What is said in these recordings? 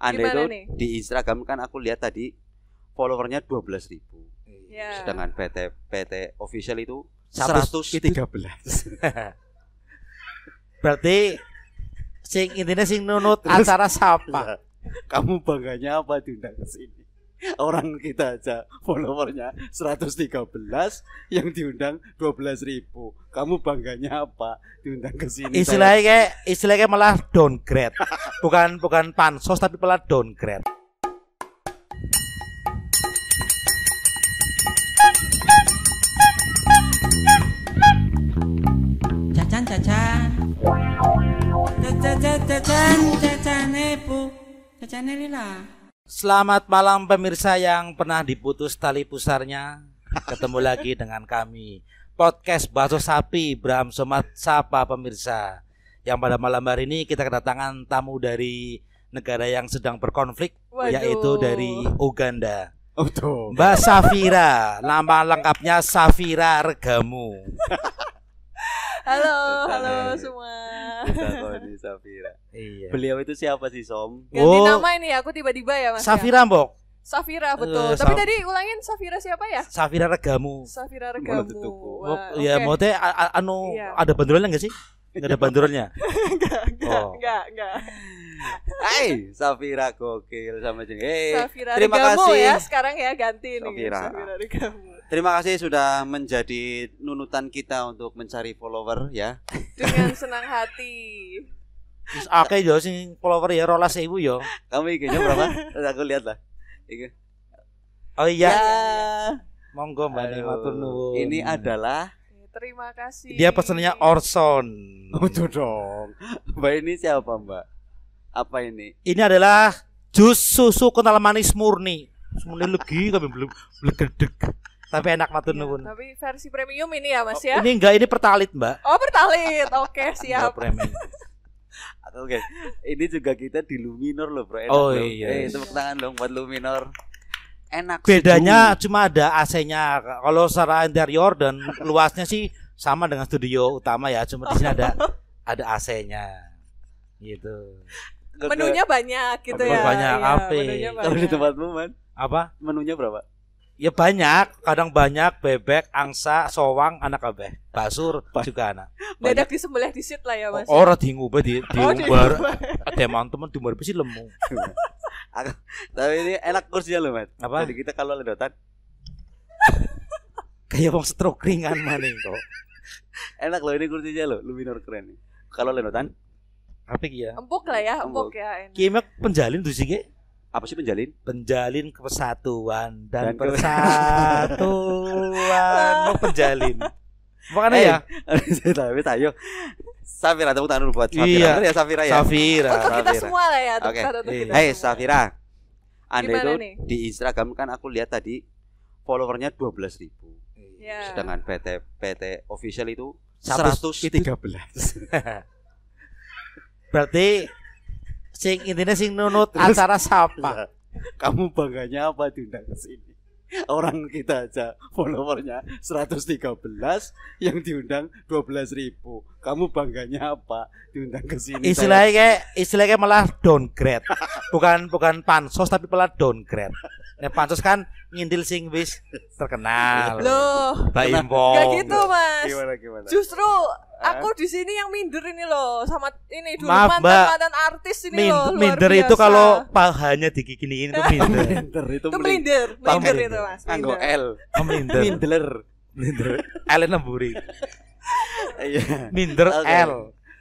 Anda Gimana itu nih? di Instagram kan aku lihat tadi followernya 12.000 ribu. Ya. Sedangkan PT PT official itu 113. 113. Berarti sing intinya sing nunut acara siapa? Kamu bangganya apa diundang ke sini? Orang kita aja followernya 113 yang diundang 12.000 ribu. Kamu bangganya apa diundang ke sini? Istilahnya kayak istilahnya malah downgrade. Bukan bukan pansos tapi malah downgrade. Cacan cacan. Cacan cacan cacan epu. Cacan lila. Selamat malam pemirsa yang pernah diputus tali pusarnya. Ketemu lagi dengan kami podcast Bakso Sapi Bram Somat Sapa pemirsa. Yang pada malam hari ini kita kedatangan tamu dari negara yang sedang berkonflik Waduh. yaitu dari Uganda. Oh, tuh. Mbak Safira, nama lengkapnya Safira Regamu. Halo, halo semua. Ditakoni Safira. Iya. Beliau itu siapa sih, Som? Ganti Oh. nama ini aku tiba-tiba ya Mas. ya? Safira Mbok, Safira betul. Eh, Tapi Saf- tadi ulangin Safira siapa ya? Safira Regamu. Safira Regamu. Wah, ya oke. mau teh anu Iya. ada banderolnya enggak sih? Enggak ada banderolnya. enggak, enggak, Oh. enggak, enggak. Hai, Safira gokil sama jenis. Hey, Safira terima Regamu kasih. ya sekarang ya ganti nih Safira. Safira Regamu. Terima kasih sudah menjadi nunutan kita untuk mencari follower ya. Dengan senang hati. Terus akeh yo sing follower ya 12.000 yo. Kamu IG-nya berapa? Aku lihat lah. IG. Oh iya, Ya. monggo Mbak matur nuwun. Ini adalah Terima kasih. dia pesennya Orson. Udah dong. Mbak ini siapa, Mbak? Apa ini? Ini adalah jus susu kental manis murni. Semuanya legi tapi belum blegedeg. Tapi enak matur Iya, nuwun. Tapi versi premium ini ya Mas ya. Ini enggak ini pertalit, Mbak. Oh pertalit, oke siap. premium. Oke. Ini juga kita di Luminor loh, Bro. Enak Oh, loh. iya. Eh, tepuk tangan dong buat Luminor. Enak. Bedanya sejuk. cuma ada AC-nya. Kalau secara interior dan luasnya sih sama dengan studio utama ya, cuma di sini ada ada AC-nya. Gitu. Menunya banyak gitu Oh, ya. banyak, Iya, apa? menunya Kalau di tempatmu, Man, Apa? menunya berapa? Ya banyak, kadang banyak bebek, angsa, sowang, anak kabeh. Basur juga anak. Disembelih di sit lah ya Mas. Ora diubah di Oh, diumbar. diubah. Ada teman-teman diumbar besi lemu. Tapi ini enak kursinya loh, Man. Apa? Jadi kita kalau ledotan Kayak wong stroke ringan maning kok. enak loh ini kursinya loh, Luminor keren nih. Kalau ledotan Apa ya? Empuk lah ya, empuk, Empuk. ya. enak. Kimek penjalin tuh sih. Apa sih penjalin? penjalin kesatuan dan, Dan persatuan mau penjalin makanya Eh, ya Tapi ayo. Safira tepuk tangan dulu buat Safira. Iya. Bener ya Safira ya? Safira Untuk kita Safira. semua lah ya, Oke. Iya. kita Hei semua. Safira, Anda Gimana itu nih? di Instagram kan aku lihat tadi followernya 12.000 ribu. Ya. Sedangkan PT PT official itu 113. 113. berarti sing intinya sing nunut acara siapa Kamu bangganya apa diundang ke sini? Orang kita aja followernya 113 yang diundang 12.000 ribu. Kamu bangganya apa diundang ke sini? istilahnya kayak istilahnya malah downgrade bukan bukan pansos tapi malah downgrade nah pansos kan ngintil sing wis terkenal Loh, Mbak gak gitu Mas. Gimana gimana? Justru aku di sini yang minder ini loh sama ini dulu Maaf, mantan Mbak. mantan artis ini Min- loh. luar minder itu kalau pahanya digiginiin itu minder Minder itu itu minder, minder minder. itu Mas. Anggo minder. L. Oh, minder Minder. minder Ellen Lemburi Iya. minder Oke. L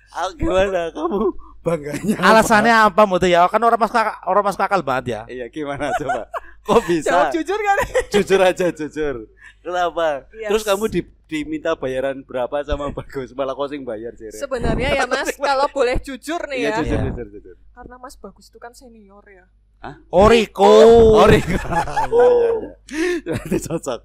Ah, gimana kamu bangganya? apa? alasannya apa mau ya kan orang masuk akal, orang masuk akal banget ya Iya gimana coba? Kok bisa? Jawab jujur kan? jujur aja jujur. Kenapa? Yes. Terus kamu di, diminta bayaran berapa sama Bagus? Malah kosing bayar sih. Sebenarnya ya Mas, kalau boleh jujur nih Iya ya. jujur, Iya. jujur jujur. Karena Mas Bagus itu kan senior ya. Oriko Oh, Riko. Iya iya iya. Cocok.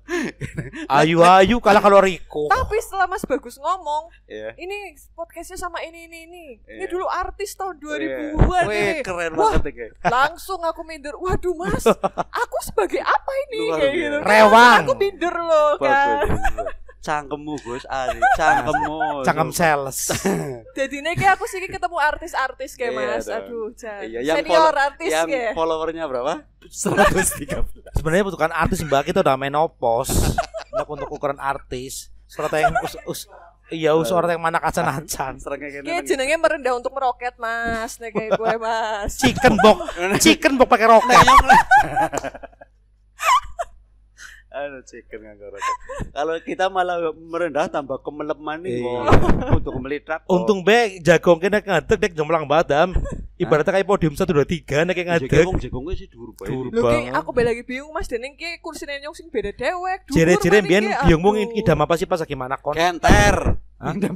ayu ayu kalah kalau Riko Tapi setelah Mas Bagus ngomong, Iya. ini podcastnya sama ini ini ini. Ini Iya. dulu artis tahun Iya. 2000-an Wih, ini. keren Wah. banget ya. Langsung aku minder. Waduh Mas, aku sebagai apa ini Luar kayak gitu. Rewang. Aku minder loh Bagus. kan. Cangkemmu Gus Ali cangkemmu Cangkem sales. Jadi ini kayak aku sih ketemu artis-artis kayak Iya mas. dong. Aduh, Jan. Iya, yang Senior follow- artis yang kayak. followernya berapa 113 Sebenarnya bukan artis Mbak kita udah menopause. Untuk untuk ukuran artis. Surat yang us, us iya us orang yang mana kacan acan. serangnya kene Kayak jenenge merendah untuk meroket mas. Nih kayak gue mas. Chicken box, chicken box pakai roket. Aduh chicken nganggo roket. Kalau kita malah merendah tambah kemeleman nih Iya. kok. Untuk melitrak. Untung be jagong kena ngadeg nek jomplang badam. Ibaratnya kayak podium 1 2 3 nek ngadeg. jagong jagongnya sih dhuwur bae. Dhuwur. Aku bela lagi bingung mas Dening ki kursi nyong sing beda dewek. Jere-jere maning mbiyen ki, biyungmu aduh. idam apa sih pas lagi mana kon? Genter. Hah? Idam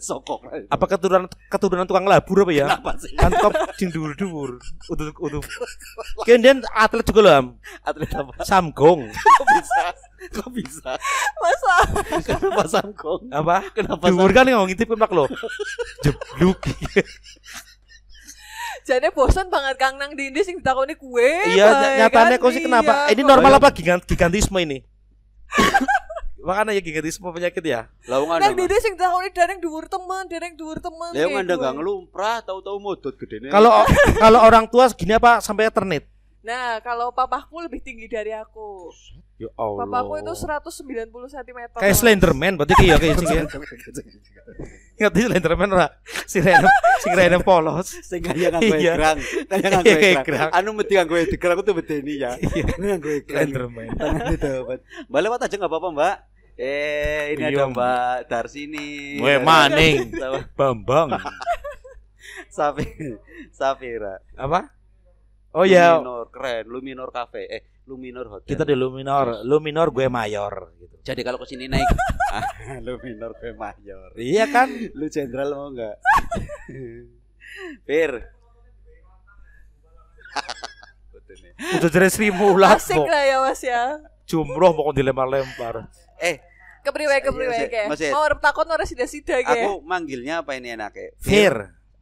Sokok. Apa keturunan keturunan tukang labur apa ya? Kenapa sih? Kan top sing dhuwur-dhuwur. Utuh utuh. Kemudian atlet juga loh, Am. Atlet apa? Samgong. Kok bisa? Kok bisa? Masa Kenapa sangkong? Apa? Kenapa Dhuwur kan yang ngintip kemak lo. Jebluk. jane bosan banget Kang Nang Dindi sing ditakoni kue. Iya, nyatanya kan? kok sih kenapa? Iya, Ini normal apa gigant gigantisme ini? Makanya ya gigantisme penyakit ya. Lah wong Nang anda. Dindi sing ditakoni dereng dhuwur temen, dereng dhuwur temen. Lah wong kayak anda enggak ngelumprah, tahu-tahu modot gedene. Kalau kalau orang tua gini apa sampai eternit? Nah, kalau papaku lebih tinggi dari aku. Ya Allah. Papaku itu 190 cm. kayak Slenderman berarti kayak kayak sing Ingat di Slenderman ora? Si Rene si Rene polos. sing kaya nganggo Iya. egrang. Kaya nganggo Iya, egrang. Anu mesti nganggo egrang aku tuh bedeni ya. Iya. Nganggo egrang. Slenderman. Dapat. Mbak lewat aja enggak apa-apa, Mbak. Eh, ini Iya, ada Mbak Darsini. Weh maning. Sama Bambang. Safi Safira. Apa? Oh ya, Luminor keren, Luminor Cafe. Eh, Luminor Hotel. kita di Luminor. Luminor gue mayor gitu. Jadi kalau ke sini naik ah, Luminor ke Mayor. Iya kan? Lu jenderal mau enggak? Fir. Udah jadi Sri Mulat Asik lah ya Mas ya. Jumroh mau dilempar-lempar. Eh, Kepriwe kepriwe Iya, ke. Mas Ed. Mau arep takon ora sida-sida ke. aku manggilnya apa ini enaknya? Fir.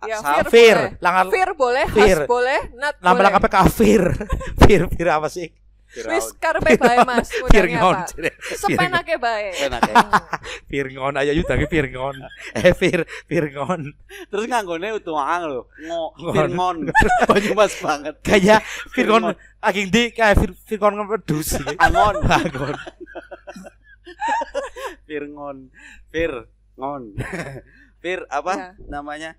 Ya, Sa- Fir. Fir. boleh. Langan Fir boleh, Fir. Has boleh, Nat nama boleh. lengkapnya kafir. Fir, Fir apa sih? Wis karepe bae Mas. Ngon. apa? Sepenake bae. Enaknya. Fir ngon aja yutangi Fir ngon. Eh Fir, Fir ngon. Terus nganggone utuang lho. Ngo, Ngon. Firngon. Banyumas banget. Kayak Fir ngon aging di kayak Fir Fir ngon ngepedus sih. Angon. Bangun. Firngon. Fir ngon. Fir apa Ya. namanya?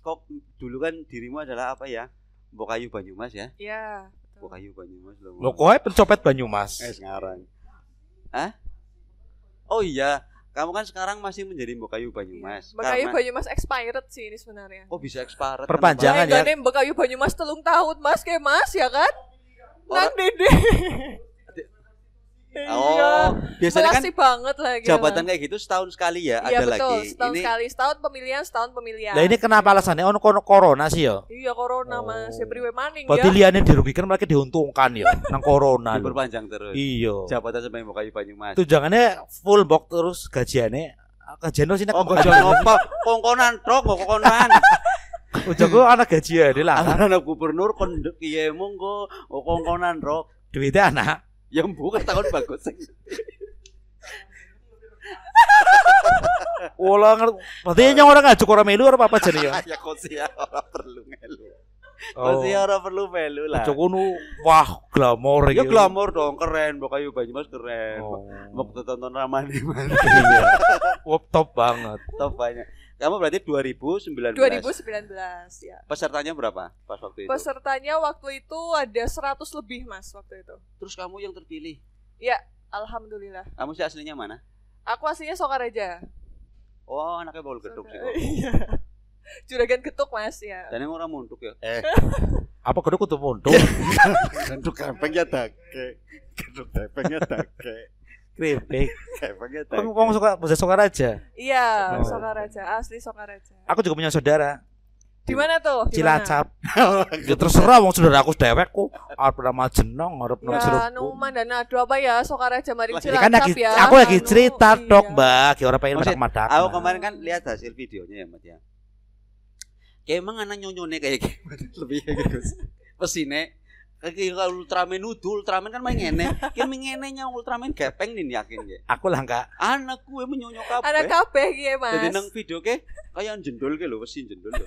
Kok dulu kan dirimu adalah apa ya? Bokayu Banyumas ya? Iya. Bokayu Banyumas lho. Lo kowe pencopet Banyumas. Eh sekarang. Hah? Oh iya, kamu kan sekarang masih menjadi Bokayu Banyumas. Bekayu Karena- Banyumas expired sih ini sebenarnya. Kok bisa expired? Perpanjangan. Jangan ya. Nah, Bekayu Banyumas telung tahun Mas kayak Mas ya kan? Nang Dede. Oh, biasanya kan banget lagi. jabatan kayak gitu setahun sekali ya Iya ada betul, lagi. setahun Ini sekali, setahun pemilihan, setahun pemilihan. Lah ini kenapa alasannya? Ono kono corona sih ya. Iya corona Oh. Mas, ya priwe maning Berarti ya. liane dirugikan mereka diuntungkan ya nang corona lho. diperpanjang terus. Iya. Jabatan sampai Bokayu Banyumas. Tujuannya full box terus gajiannya gajian sih Oh, gajian apa? Kongkonan, trok, kongkonan. Ujungku anak gajian lah. kan. Anak gubernur kon kiye mung kok oh, kongkonan, trok. Duitnya anak. Yang bukan tahun bagus. Wala ngerti. Berarti yang orang ngajuk orang melu apa apa jadi ya? ya kok sih ora perlu. Kok Oh. sih ora perlu melu lah. Cuk nu wah glamor Ya glamor dong, keren. Banyumas keren. Oh. Mau tonton Ramani mana? Iya. Wah, top banget. Top banyak. Kamu berarti 2019. 2019 ya. Pesertanya berapa pas waktu itu? Pesertanya waktu itu ada 100 lebih Mas waktu itu. Terus kamu yang terpilih. Alhamdulillah. Kamu sih aslinya mana? Aku aslinya Sokaraja. Oh, anaknya bol geduk sih. Iya. Juragan getuk Mas ya. Dan yang orang muntuk ya. Eh, Apa kudu kudu mundur? geduk kempengnya dake. Geduk kempengnya dake. Kripik. Wong wong suka bisa suka aja. Iya, Oh. Sokaraja, asli Sokaraja. Aku juga punya saudara Di mana tuh? Di mana? Cilacap. Ya terserah wong saudara aku dewek ku. Arep nama jenong, arep nama Ya, jeruk. nu mandana aduh apa ya Sokaraja mari Lagi- Ya kan lagi Cilacap ya. aku lagi Anu, cerita iya. dok, Mbak. Ki orang pengen madak-madak. Aku kemarin kan lihat hasil videonya ya, Mat ya. Kayak emang anak nyonyone kayak gimana? Lebih kayak gitu. Pesine kalau Ultraman nudu, Ultraman kan main ngene. Ki ngene nya Ultraman gepeng nih yakin ya. Aku lah enggak. Anak gue menyonyok kabeh. Ada kabeh ki ya, Jadi Mas. nang video ke kayak jendol ke lho, wesi jendol lho.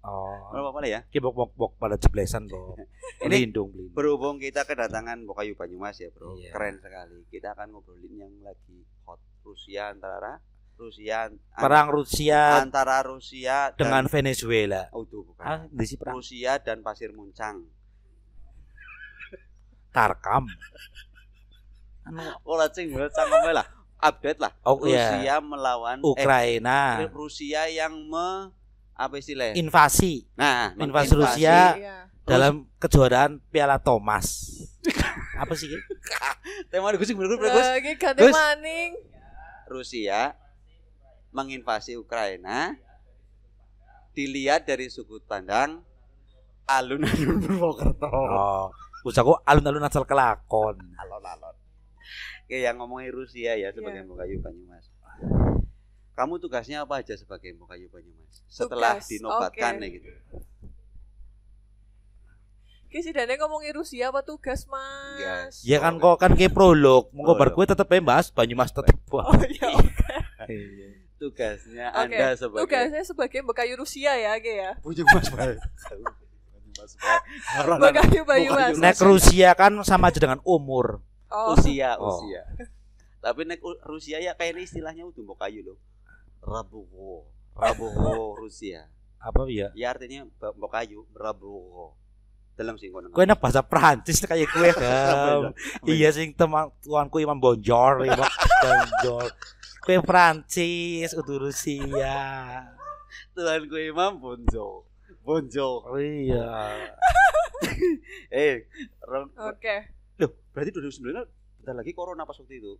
Oh. Ora apa-apa lah ya. Ki bok bok bok pada jeblesan bro. Ini- Lindung lindung. Berhubung kita kedatangan Bokayu Banyumas ya, Bro. Iya. Keren sekali. Kita akan ngobrolin yang lagi hot Rusia antara Rusia an- Perang Rusia antara Rusia dengan dan Venezuela. oh, tuh, bukan. Ah, perang Rusia dan Pasir Muncang. Tarkam. Anu, Ora cing cangkem lah. Update lah. oh iya. Rusia melawan Ukraina. eh, Rusia yang me apa istilahnya? Invasi Nah, invasi menginvasi Rusia. Iya. dalam kejuaraan Piala Thomas. Apa sih? Tema bener bener Gus. Lagi ganti maning. Rusia menginvasi Ukraina dilihat dari sudut pandang alun-alun Purwokerto. Oh, usahaku alun-alun asal kelakon. Alon-alon. Oke, yang ngomongin Rusia ya sebagai Iya. Bokayu Banyumas. Kamu tugasnya apa aja sebagai Bokayu Banyumas? Setelah Tugas, dinobatkan oke. ya gitu. Ki sidane ngomongin Rusia apa tugas, Mas? Yes. Ya kan kok kan kayak prolog, monggo bar gue tetep ae bahas Banyumas tetep. Oh iya. Tugasnya Oke. Anda sebagai Tugasnya sebagai bekayu Rusia ya, Ki ya. Banyumas Bekayu Bayu Mas. Nek Rusia kan sama aja dengan umur. Oh. usia Oh. usia tapi nek Rusia ya kayaknya istilahnya udah mau kayu loh rabuho rabuho Rusia Apa ya? ya artinya mau kayu rabuho dalam sih kono enak bahasa Prancis kayak gue kan. iya sing teman tuanku Imam Bonjor, Imam Bonjor. Kue Prancis, udah Rusia. Tuhan gue imam bonjo bonjo Oh, iya. eh Oke. loh berarti 2009 kan bentar lagi corona pas waktu itu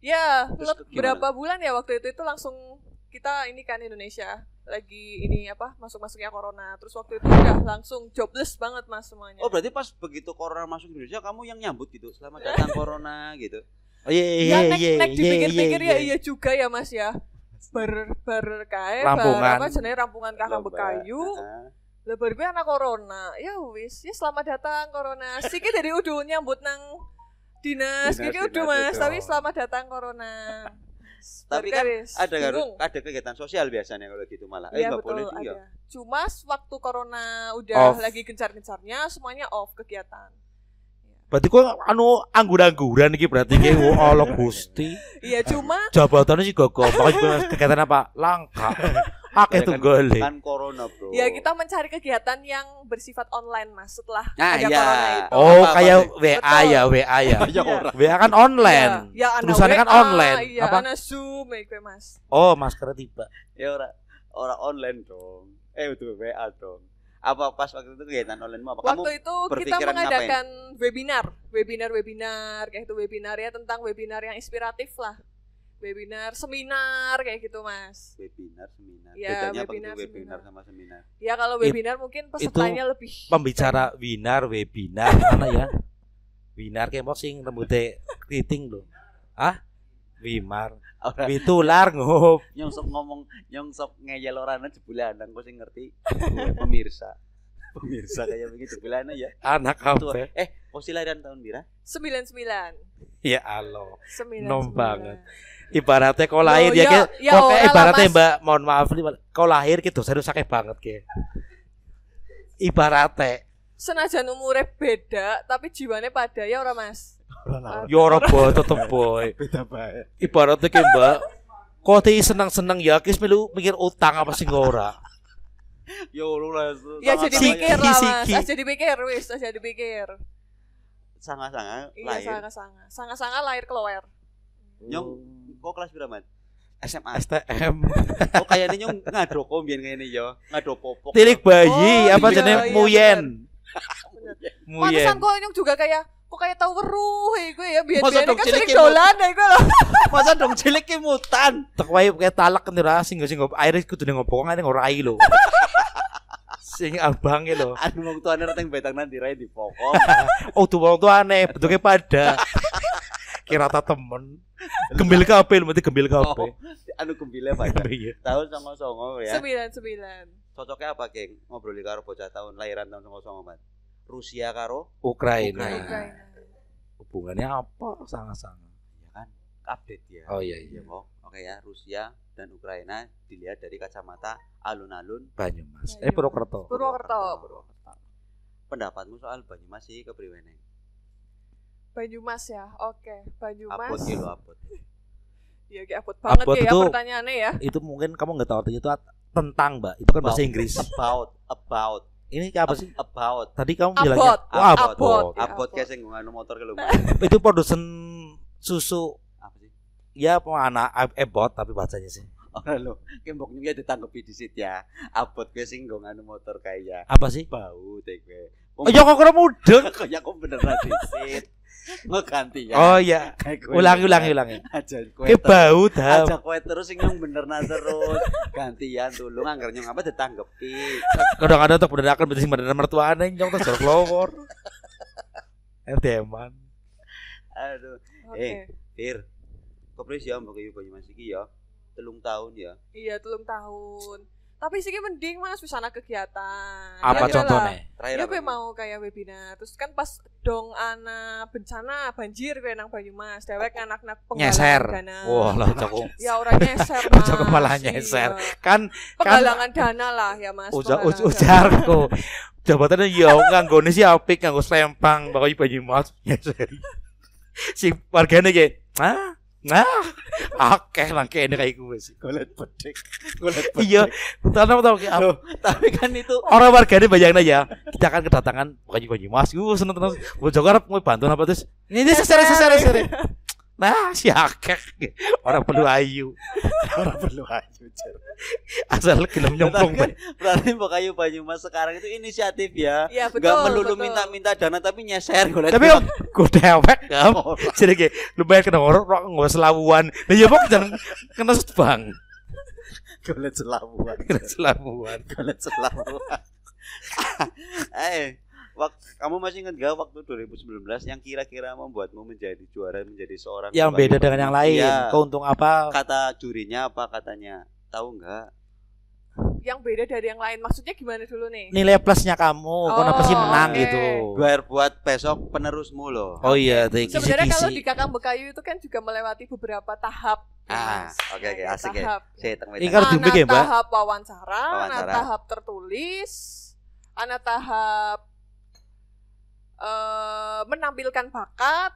Ya, Terus berapa bulan ya waktu itu itu langsung kita ini kan Indonesia lagi ini apa masuk-masuknya corona. Terus waktu itu udah langsung jobless banget Mas semuanya. oh berarti pas begitu corona masuk Indonesia kamu yang nyambut gitu selamat datang corona gitu Oh iya iya ya iya nek iya dipikir-pikir iya, ya iya juga ya Mas ya. Ber ber kae bar apa jenenge rampungan kakak bekayu. Lah bar gue anak corona. Ya wis, ya selamat datang corona. Siki dari udah nyambut nang dinas, Dinas, Kiki udah Mas, itu. tapi selamat datang corona. Tapi kan ada bingung. ada kegiatan sosial biasanya kalau gitu malah eh nggak betul boleh juga ada. Cuma waktu corona udah Off. lagi gencar-gencarnya semuanya off kegiatan. Berarti kok anu anggur-angguran iki berarti ki oh Allah Gusti. Iya cuma Jabatannya sih gak Makanya kegiatan apa? Langka. Akeh Ya kan- tunggale. kan corona bro ya kita mencari kegiatan yang bersifat online mas setelah Nah, ada iya. corona itu. Oh, kayak? WA Betul. ya, WA ya. ya Iya. WA kan online. Ya, ya Tulisannya kan WA, online. Iya, Apa? ana Zoom ya gue mas. Oh, masker tiba. ya orang orang online dong eh itu WA dong apa pas waktu itu kegiatan online apa kamu Waktu itu kita mengadakan webinar, webinar, webinar kayak itu webinar ya tentang webinar yang inspiratif lah. Webinar, seminar kayak gitu mas. webinar seminar Ya, bedanya apa webinar, itu webinar seminar. sama seminar Ya kalau It- webinar mungkin pesertanya lebih Pembicara winar, webinar mana ya? Winar kayak sing rambutnya keriting loh. Ah? Wimar. orang Witular ngup. yang sok ngomong yang sok ngeyel orang jebule anak kok sing ngerti pemirsa pemirsa kayak begitu jebule ya Anak apa? eh posisi lahiran tahun bira sembilan sembilan Ya Allah. sembilan Nom sembilan. banget. Ibaratnya kau lahir ya, ya- ya, ya kok kayak ora lah, ibaratnya Mas. Mbak, mohon maaf nih, kau lahir gitu serius sakit banget ke. Ibaratnya Senajan umurnya beda tapi jiwanya pada ya orang mas. Ora boy tetep boy. beda Ibaratnya kayak Mbak, kau teh senang-senang ya, kis melu mikir utang apa sih ora? ya lu lah Ya jadi pikir lah mas. Ah, jadi pikir wis, ah, jadi pikir. sangat-sangat Iya lahir. sanga-sanga, sanga-sanga lahir keluar. nyong kok kelas berapa SMA STM, oh kayaknya nyong ngado kombien kayaknya ya? Ngado popok. Tilik bayi, Oh, apa iya, jenis iya, muyen, muyen. Pantesan kok nyong juga kayak kayak tahu weruh ya gue ya biar biar dong kan cilik sering dolan ya gue loh. masa dong cilik ke mutan Tak wae kayak talak kan ora sing sing air kudu ngopong ngene ngorai lho. Sing abange lho. anu wong tuane reteng betang nanti rai di pokok Oh tuh wong tuh aneh, bentuknya pada. Kira ta temen. Gembil kabeh lho, mesti gembil oh, kabeh. anu gembile pada Iya. tahun sama songo ya Sembilan sembilan. cocoknya apa geng ngobrol karo bocah tahun lahiran tahun sama songo mas Rusia karo Ukraina. Ukraina. Hubungannya apa? Sangat-sangat. ya kan update ya. Oh iya Ya, iya. kok. Oke ya, Rusia dan Ukraina dilihat dari kacamata alun-alun Banyumas. Eh Purwokerto. Purwokerto. Purwokerto. Pendapatmu soal Banyumas sih kepriwe neng? Banyumas ya. Oke, Banyumas. Abot gitu abot. Iya, kayak abot banget Abot ya itu- pertanyaannya ya. Itu mungkin kamu nggak tahu artinya itu tentang, Mbak. Itu kan bahasa. Inggris. About, about, Ini apa sih? about. Tadi kamu Abot. bilangnya oh, abot. Abot. Ya, kayak nganu motor ke lumah. Itu produsen susu Apa sih? ya apa anak ebot tapi bacanya sih. Ora lho, ki mbok nyuya ditanggepi disit ya. Abot kowe sing nggo nganu motor kaya. Apa sih? Bau teh. Oh, ya kok kurang mudeng. Kaya kok beneran disit. Ngeganti ya. Oh iya. Ulangi ulangi ulangi. Aja kowe Ke terus- bau dah. Aja kowe terus sing nyong benerna terus. Gantian tulung anggar nyong apa ditanggepi. Kadang-kadang untuk bener akan berarti bener mertuane nyong terus jorok lowor. RDM-an. Aduh. Eh. Fir. Kopres ya mbok yo Banyumas iki ya. Telung tahun ya. Iya, telung tahun. Tapi sih mending Mas wis ana kegiatan. Apa Ya, contohnya? Terakhir Ya gue mau kayak webinar. Terus kan pas dong ana bencana banjir gue nang Banyumas. Dewek anak-anak Nyeser. dana. Wah, lah cokok. Ya orang nyeser. Mas. kepala nyeser. Iya. Kan kan Penggalangan dana lah ya Mas. ujar penggalangan ujarku. Jabatannya ya nganggone sih apik nganggo slempang bakoy Banyumas. si wargane ki, "Ah, nah, akeh lah kene kayak gue sih." Golet bedek. Golet bedek. Iya, tanam tau ki apa? Tapi kan itu orang warganya bayangin aja kita akan kedatangan bukan Banyumas gue seneng terus gue juga harap mau bantu apa terus ini ini sesere sesere sesere nah si akeh. Orang perlu ayu. Ora perlu ayu asal gelem nyemplung kan berarti Mbok Ayu Banyumas sekarang itu inisiatif ya. Iya betul. Enggak melulu minta-minta dana tapi nyeser tapi kok gue dewek kan jadi kayak lumayan kena orang rok nggak selawuan nah ya pok jangan kena bang golet selamuan. kena selawuan Golet selamuan. eh, wak, kamu masih ingat gak waktu 2019 yang kira-kira membuatmu menjadi juara menjadi seorang yang beda dengan yang lain Iya. keuntung apa Kata jurinya apa katanya? Tahu nggak? Yang beda dari yang lain. Maksudnya gimana dulu nih? nilai plusnya kamu kenapa sih Oh, menang oke. gitu Biar buat besok penerusmu loh. oh iya tadi Sebenarnya kalau di Kakang Bekayu itu kan juga melewati beberapa tahap. Ah, oke, oke, Nah, asik ya. tahap. Saya teng Ini kan- ya, Mbak? tahap wawancara, Wawancara. tahap tertulis, ana tahap eh menampilkan bakat.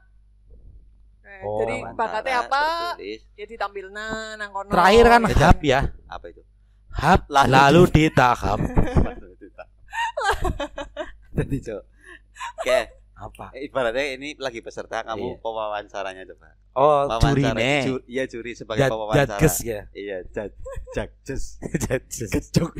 Eh, Oh, jadi bakatnya apa? tertulis. Ya ditampilna nang kono. terakhir kan Gitu. hap ya Apa itu? hap Lalu lalu ditahap Tadi Cok. Oke, apa ibaratnya ini lagi peserta kamu Iya. pewawancaranya coba. oh jurine ju- iya juri sebagai Jad- pewawancara. jadges ya Iya, jad jadges. jadges Cok.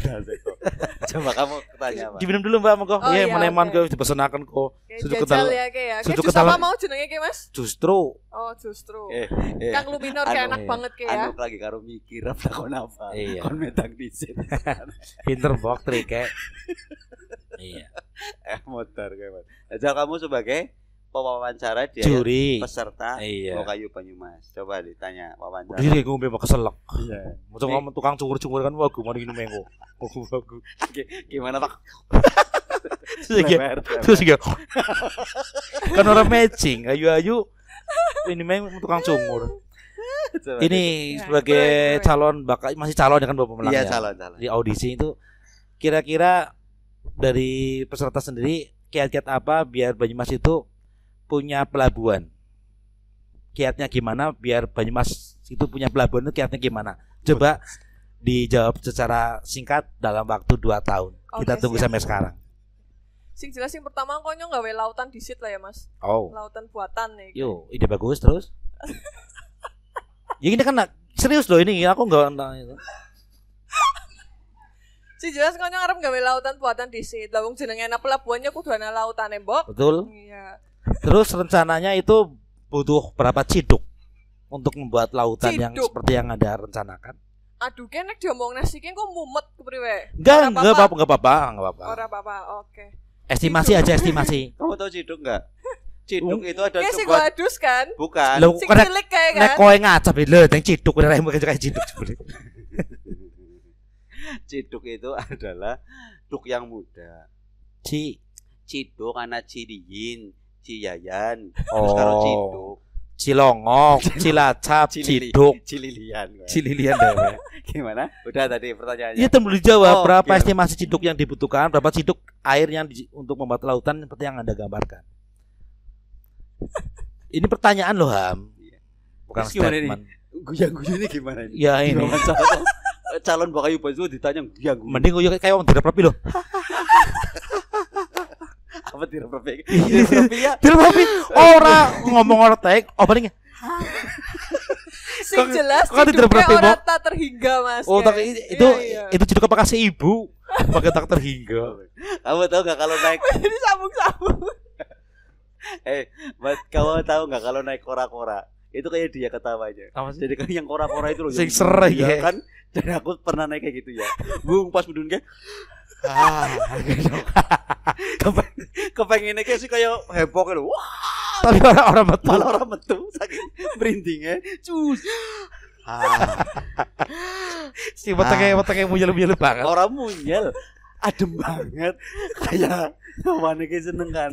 Coba kamu tanya apa? diminum dulu mbak monggo Oh, ya iya, meneman oke. ke dipesenakan kok Sudah kenal- ya kayak ya. Sudah kenal- apa mau jenenge kayak Mas? justru Oh, justru. Eh, eh. Kang Luminor kayak anu, enak iya. banget kayak ya. Anu lagi karo mikir apa kon apa. Iya. Kon metang disit. pinter bok trik kayak iya eh motor kayak Ajal kamu sebagai pewawancara dia juri peserta Iya. Kayu Banyumas. Coba ditanya wawancara. Diri gue mbak keselak Iya. Macam kamu tukang cungur-cungur kan wagu mana minum mengko. Wagu wagu. Gimana Pak? Terus Lebar, terus kan orang matching ayu-ayu ini memang tukang cungur. Coba Ini sebagai calon bakal masih calon ya kan Bapak. Melang Iya, ya? calon calon. Di audisi itu kira-kira dari peserta sendiri kiat-kiat apa biar Banyumas itu punya pelabuhan? Kiatnya gimana biar Banyumas itu punya pelabuhan itu kiatnya gimana? Coba dijawab secara singkat dalam waktu 2 tahun. Kita Oke, tunggu siap. sampai sekarang. Sing jelas yang pertama konyol gawe lautan disit lah ya, Mas. Oh. Lautan buatan nih. Yo, ide bagus terus. ya ini kan serius loh ini aku enggak Sing jelas konyol arep gawe lautan buatan disit. Lah wong jenenge ana pelabuhannya kudu ana lautane, Mbok. betul. Iya. Terus rencananya itu butuh berapa ciduk untuk membuat lautan yang Ciduk? seperti yang ada rencanakan? Aduh, kenek diomong nasi ki kok mumet kepriwe? Enggak, Ora enggak apa-apa, enggak apa-apa, enggak apa-apa. Ora apa-apa. Oke. Estimasi aja estimasi. Kamu tahu ciduk enggak? Ciduk itu ada Kayak sebuah gua adus kan? bukan. Lo Sing kena cilik kayak nek kan? kowe ngacap lho, teng ciduk ora emang kayak ciduk jebule. Ciduk itu adalah duk yang muda. Ci Ciduk anak Cidiyin, Ciyayan, terus karo Oh. Ciduk. Cilongok, Cilacap, Ciduk, Cililian. Cililian dewe. Gimana? Udah tadi pertanyaannya. Iya belum dijawab Oh, berapa iya. estimasi ciduk yang dibutuhkan, berapa ciduk air yang di- untuk membuat lautan seperti yang Anda gambarkan. Ini pertanyaan loh Ham. Iya. Bukan Terus gimana statement. Guyang-guyang ini gimana ini? Ya ini. Diwawancara calon Bakayu Basu ditanya guyang-guyang. Mending gue kayak orang tidak loh. Apa tidak perfect? Iya. Ya. Tidak tapi orang ngomong orang tek, opening Sing jelas kok tidak berarti, orang tak terhingga mas Oh, tak, itu Iya, iya. itu ciduk apa kasih ibu pakai tak terhingga. Kamu tahu nggak kalau naik Jadi sambung-sambung eh, Mas, kamu tahu nggak kalau naik kora-kora? Itu kayak dia ketawanya. Apa sih? Jadi kan yang kora-kora itu loh. Sing serai, Iya ya. kan? Dan aku pernah naik kayak gitu ya. Bung pas mudun kayak Ah, kepeng kepengen kayak sih kayak heboh kan. Wah, tapi orang-orang betul. malah orang metu saking merindingnya. Cus. Ah, Si wetenge wetenge muyel-muyel banget. orang munyel. Adem banget kayak mana kayak seneng kan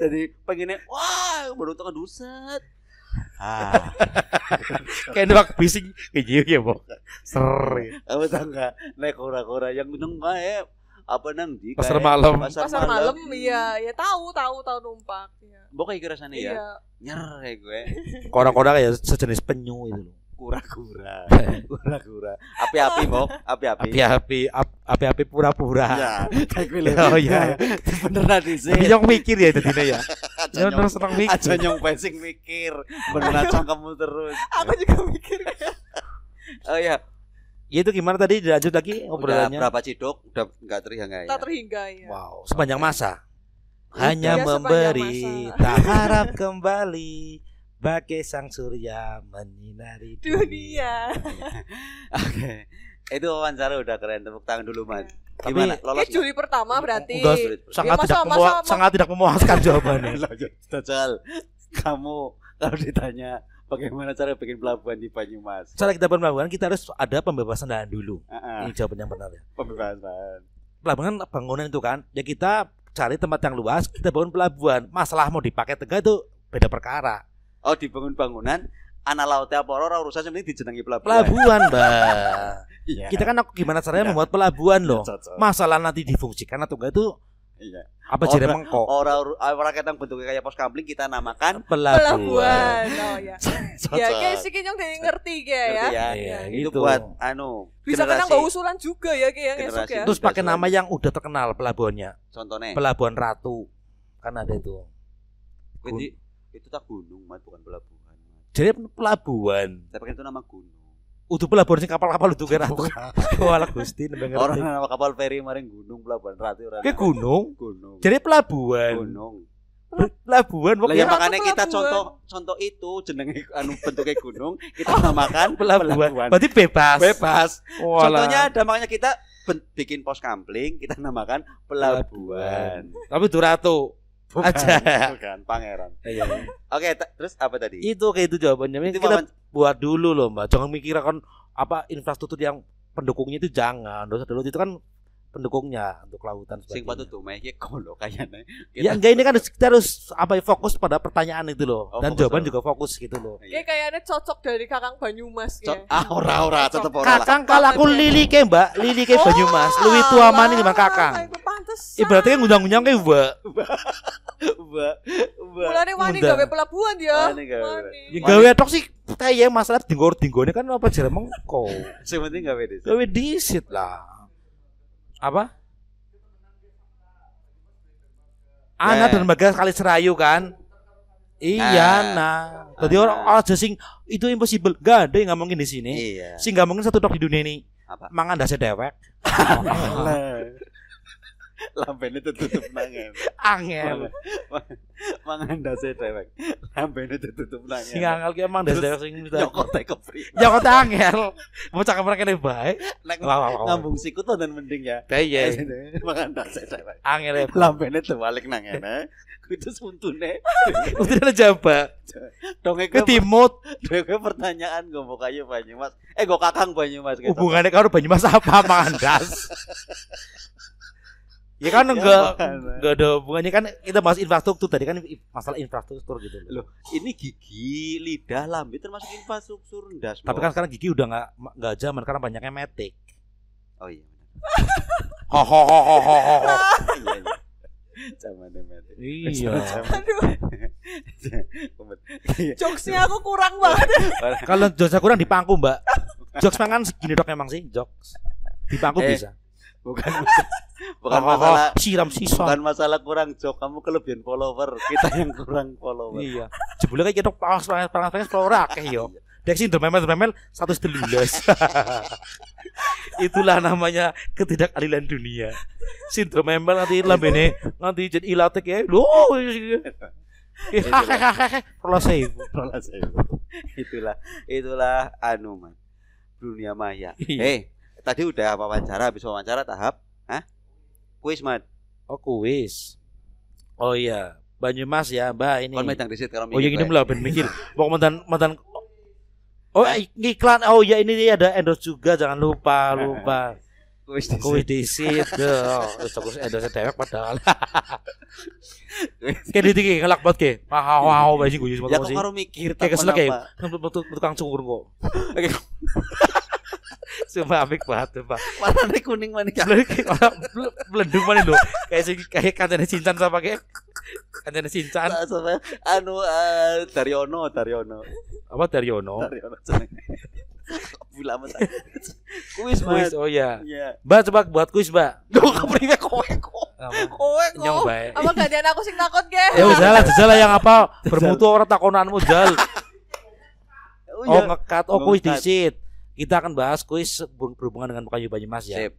jadi pengennya wah baru tekan duset ah Kayak nembak bising kayak gitu ya, Bok. Ser. kamu tahu nggak naik kora-kora yang neng eh apa nang di Pasar malam. pasar, pasar malam. iya ya tahu tahu tahu numpak iya. Bok kayak kira sana ya? Iya. Nyer ya gue. Kora-kora kayak sejenis penyu itu loh. kura-kura. Kura-kura. Api-api bok api-api. Api-api ap- api-api pura-pura. ya kayak gue Oh, iya. beneran di Tapi sini yang mikir ya tadinya ya. nyong terus senang mikir. aja nyong pesing mikir. Beneran kamu terus. Aku juga mikir. Oh ya Ya itu gimana tadi dilanjut lagi udah obrolannya? berapa ciduk udah nggak terhingga ya tak terhingga ya Wow, sepanjang masa. Udah Hanya sepanjang memberi, masa. tak harap kembali. Bagai sang surya menyinari dunia Oke. Itu wawancara udah keren. Tepuk tangan dulu, Man. Tapi- Gimana? Lolos juri pertama berarti Enggak, sangat Ya, tidak masa- masa- sangat tidak memuaskan jawabannya. Dajjal. Kamu kalau ditanya bagaimana cara bikin pelabuhan di Banyumas? Cara kita pelabuhan kita harus ada pembebasan lahan dulu. Heeh, Ini jawaban yang benar ya. pembebasan. Pelabuhan bangunan itu kan, ya kita cari tempat yang luas, kita bangun pelabuhan. Masalah mau dipakai tegak itu beda perkara. Oh, dibangun bangunan anak lautnya apa ora urusan sebenarnya dijenengi pelabuhan. Pelabuhan, Mbak. Iya. Kita kan aku gimana caranya Iya. membuat pelabuhan loh. Masalah nanti difungsikan atau enggak itu Iya. apa jadi ora- mengkok Ora uru- ora ketang bentuknya kayak pos kampling kita namakan pelabuhan. pelabuhan oh ya ya kayak sih nyong dari ngerti kayak ya Ngerti ya? Iya, Itu gitu. buat anu bisa kena generasi- nggak usulan juga ya kayak yang esok ya Terus pakai nama yang udah terkenal pelabuhannya. contohnya. Pelabuhan Ratu. Kan ada itu. Itu, itu tak gunung, bukan pelabuhan. Jadi pelabuhan. Tapi itu nama gunung. Udah pelabuhan sing kapal-kapal itu kan Ratu. Wala Gusti nembeng Orang nama kapal feri maring gunung pelabuhan ratu ora. Kayak gunung. gunung. Jadi pelabuhan. Gunung. Pelabuhan ya pokoknya makanya kita contoh contoh itu jenenge anu bentuknya gunung kita namakan pelabuhan. Berarti bebas. Bebas. Walah. Contohnya ada makanya kita bikin pos kampling kita namakan pelabuhan. Tapi itu Ratu. Bukan, Aja. bukan pangeran. Iya. Oke, ta- terus apa tadi? itu kayak itu jawabannya. Itu kita buat dulu loh mbak. Jangan mikir kan apa infrastruktur yang pendukungnya itu jangan. Dosa dulu itu kan pendukungnya untuk lautan sing sebagainya. patut tuh meh. Kono kayaknya. ya enggak ini kan harus- kita harus apa ya, fokus pada pertanyaan itu loh. Oh, dan jawaban juga fokus gitu loh. Iya. kayak kayaknya cocok dari kakang Banyumas ya. Ah, ora ora tetep ora kakang kalau aku lili ke mbak lili ke Banyumas luwi tua mana gimana kakang. ibaratnya kan ngundang-ngundang kayak mbak. Mbak, mbak. mulane wani gawe pelabuhan dia Wani gawe. Wani. ya tok sih kayak masalah dinggor dinggornya kan apa jadi mengko Sing penting gawe desa. gawe disit lah apa Anak Eh. dan Bagas kali serayu kan Iya, Ah. nah. Tadi orang orang aja sing itu impossible. Gak ada yang ngomongin di sini. Iya. Sing nggak mungkin satu tok di dunia ini. Apa? Mangan dasi dewek. Lambene tertutup nangen. Angel. Mangan dase dewek. Lambene tertutup Sing nangen. angel ki emang dasi dewek sing bisa. Nyokot teh kepri. Kok angel. Mau cakap mereka ini baik. Nek ngambung sikut dan mending ya. Iya. Mangan dase dewek. Angel ya. Lambene terbalik nangen. Kudu suntune. Ada jaba. Donge Ke timut Dhewe pertanyaan gue mau kayu Banyumas. Eh gue kakang Banyumas hubungannya karo Banyumas apa mangan das. Ya kan Ya, enggak makanya. enggak ada hubungannya kan kita bahas infrastruktur tadi kan masalah infrastruktur gitu loh. Loh, ini gigi, lidah, lambe termasuk infrastruktur ndas. Tapi kan sekarang gigi udah nggak nggak zaman karena banyaknya metik. Oh iya. Ho ho ho ho ho ho. Iya, iya. Zamane mati. Iya. Aduh, Iya. jokesnya aku kurang banget. Kalau jokes kurang dipangku, Mbak. Jokes kan segini dok emang sih, jokes. Dipangku Eh, bisa. Bukan bukan ho. masalah siram sisa. bukan masalah kurang jok, kamu kelebihan follower, kita yang kurang follower. Iya. Jebule kayak gitu pas pas pas flora akeh yo. Dek sing memel memel satu setelulas. Itulah namanya ketidakadilan dunia. Sindrom memel nanti lambene nanti jadi ilatek ya. Selesai. Rolas itu. itulah itulah anu man dunia maya. Iya. Eh, tadi udah wawancara, habis wawancara tahap, hah? Kuis mat. Oh kuis. Oh iya. Banyumas ya, Mbak ini. Kon medang disit karo Oh ya gini lah ben mikir. Mau mantan mantan Oh iklan oh ya ini ada endorse juga jangan lupa lupa. Kuis disit. Kuis disit. Oh, terus endorse dewek padahal. Kayak di iki ngelak banget ke. Wow wow bae sing gue Ya kok mikir Kayak kesel kayak kan tukang cukur kok. Sumpah apik banget Pak. warnane kuning iki orang belendung mana lho. Kayak sing kayak kancane cincan sama kayak kancane cincan Sama anu eh, Daryono, Daryono. apa Daryono. Daryono jenenge. Bula amat. Kuis Kuis oh ya. Iya. Mbak coba buat kuis, Mbak. Duh, kepriwe kowe kok. Kowe Nyong kok. bae. Apa gantian aku sing takut, ge? Ya wis lah, jajal lah yang apa? Bermutu orang takonanmu jal. Oh iya. ngekat, oh Oh, kuis disit. Kita akan bahas kuis ber- berhubungan dengan Mekayu Banyumas ya. Sip.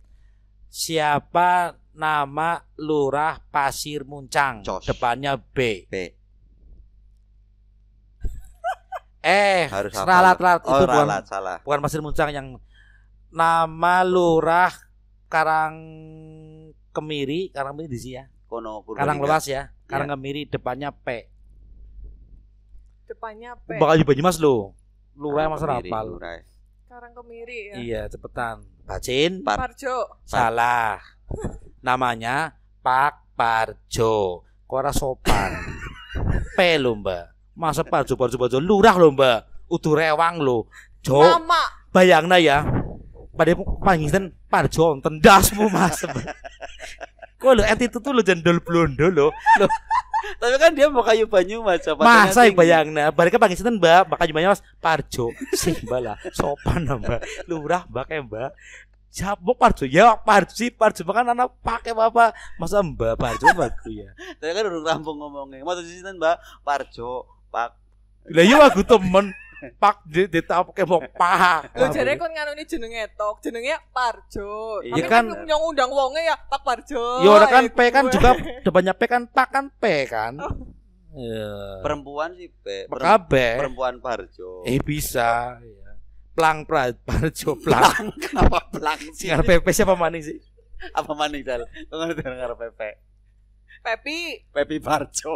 Siapa nama Lurah Pasir Muncang? Jos. Depannya B. B. Eh, Harus ralat ralat Oh, itu bukan ralat salah. bukan Pasir Muncang yang nama Lurah Karang Kemiri, Karang Kemiri di sini ya. Kono Karang Purbalingga. Lewas ya. Karang Kemiri depannya P. Depannya P. Bakal Banyumas lo. Lurah Karang mas rapal. Lurai. Karang kemiri ya. Iya, cepetan. Bacin. Par- Parjo. Salah. Namanya Pak Parjo. Kok ora sopan. P lho, Mbak. Masa Parjo Parjo Parjo lurah lho, Mbak. Udu rewang lho. Jo, Mama. bayangna ya. Pada panggilan Parjo wonten Mas. Kok lho attitude tuh lho jendol blondo lho. Lho, Tapi kan dia mau kayu banyu mas. masa yang bayangna bareka panggilan Mbak, bakal banyak Mas Parjo. Sih, Mbak lah. Sopan Mbak. Lurah Mbak kayak Mbak. Siapa Parjo? Ya Parjo sih Parjo kan anak pakai apa masa Mbak Parjo bagus ya. Tapi kan udah rampung ngomongnya. Tuh sinten mbak Parjo, Pak. Lah iya aku temen Pak di ditapke mau Pak. Lho jare kon nganuni jenenge tok, jenenge Parjo. Iya kan. kan nyong undang wonge ya Pak Parjo. Ya orang kan Eh, P kan juga depannya P kan Pak kan P kan. Ya. Perempuan sih P. Per- Kabeh. Perempuan Parjo. Eh bisa. Ya. Plang pra Parjo plang. Kenapa pelang sih? Sing arep P siapa maning sih? Apa maning dal? Kok ngerti dengar Pepe? Pepi. Pepi Parjo.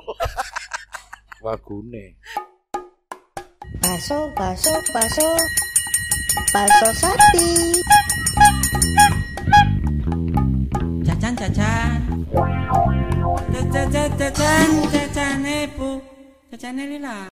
Wagune. Baso, baso, baso. Baso sapi. Cacan, cacan. Cacan, cacan, cacan, cacan, ibu. Cacan lila.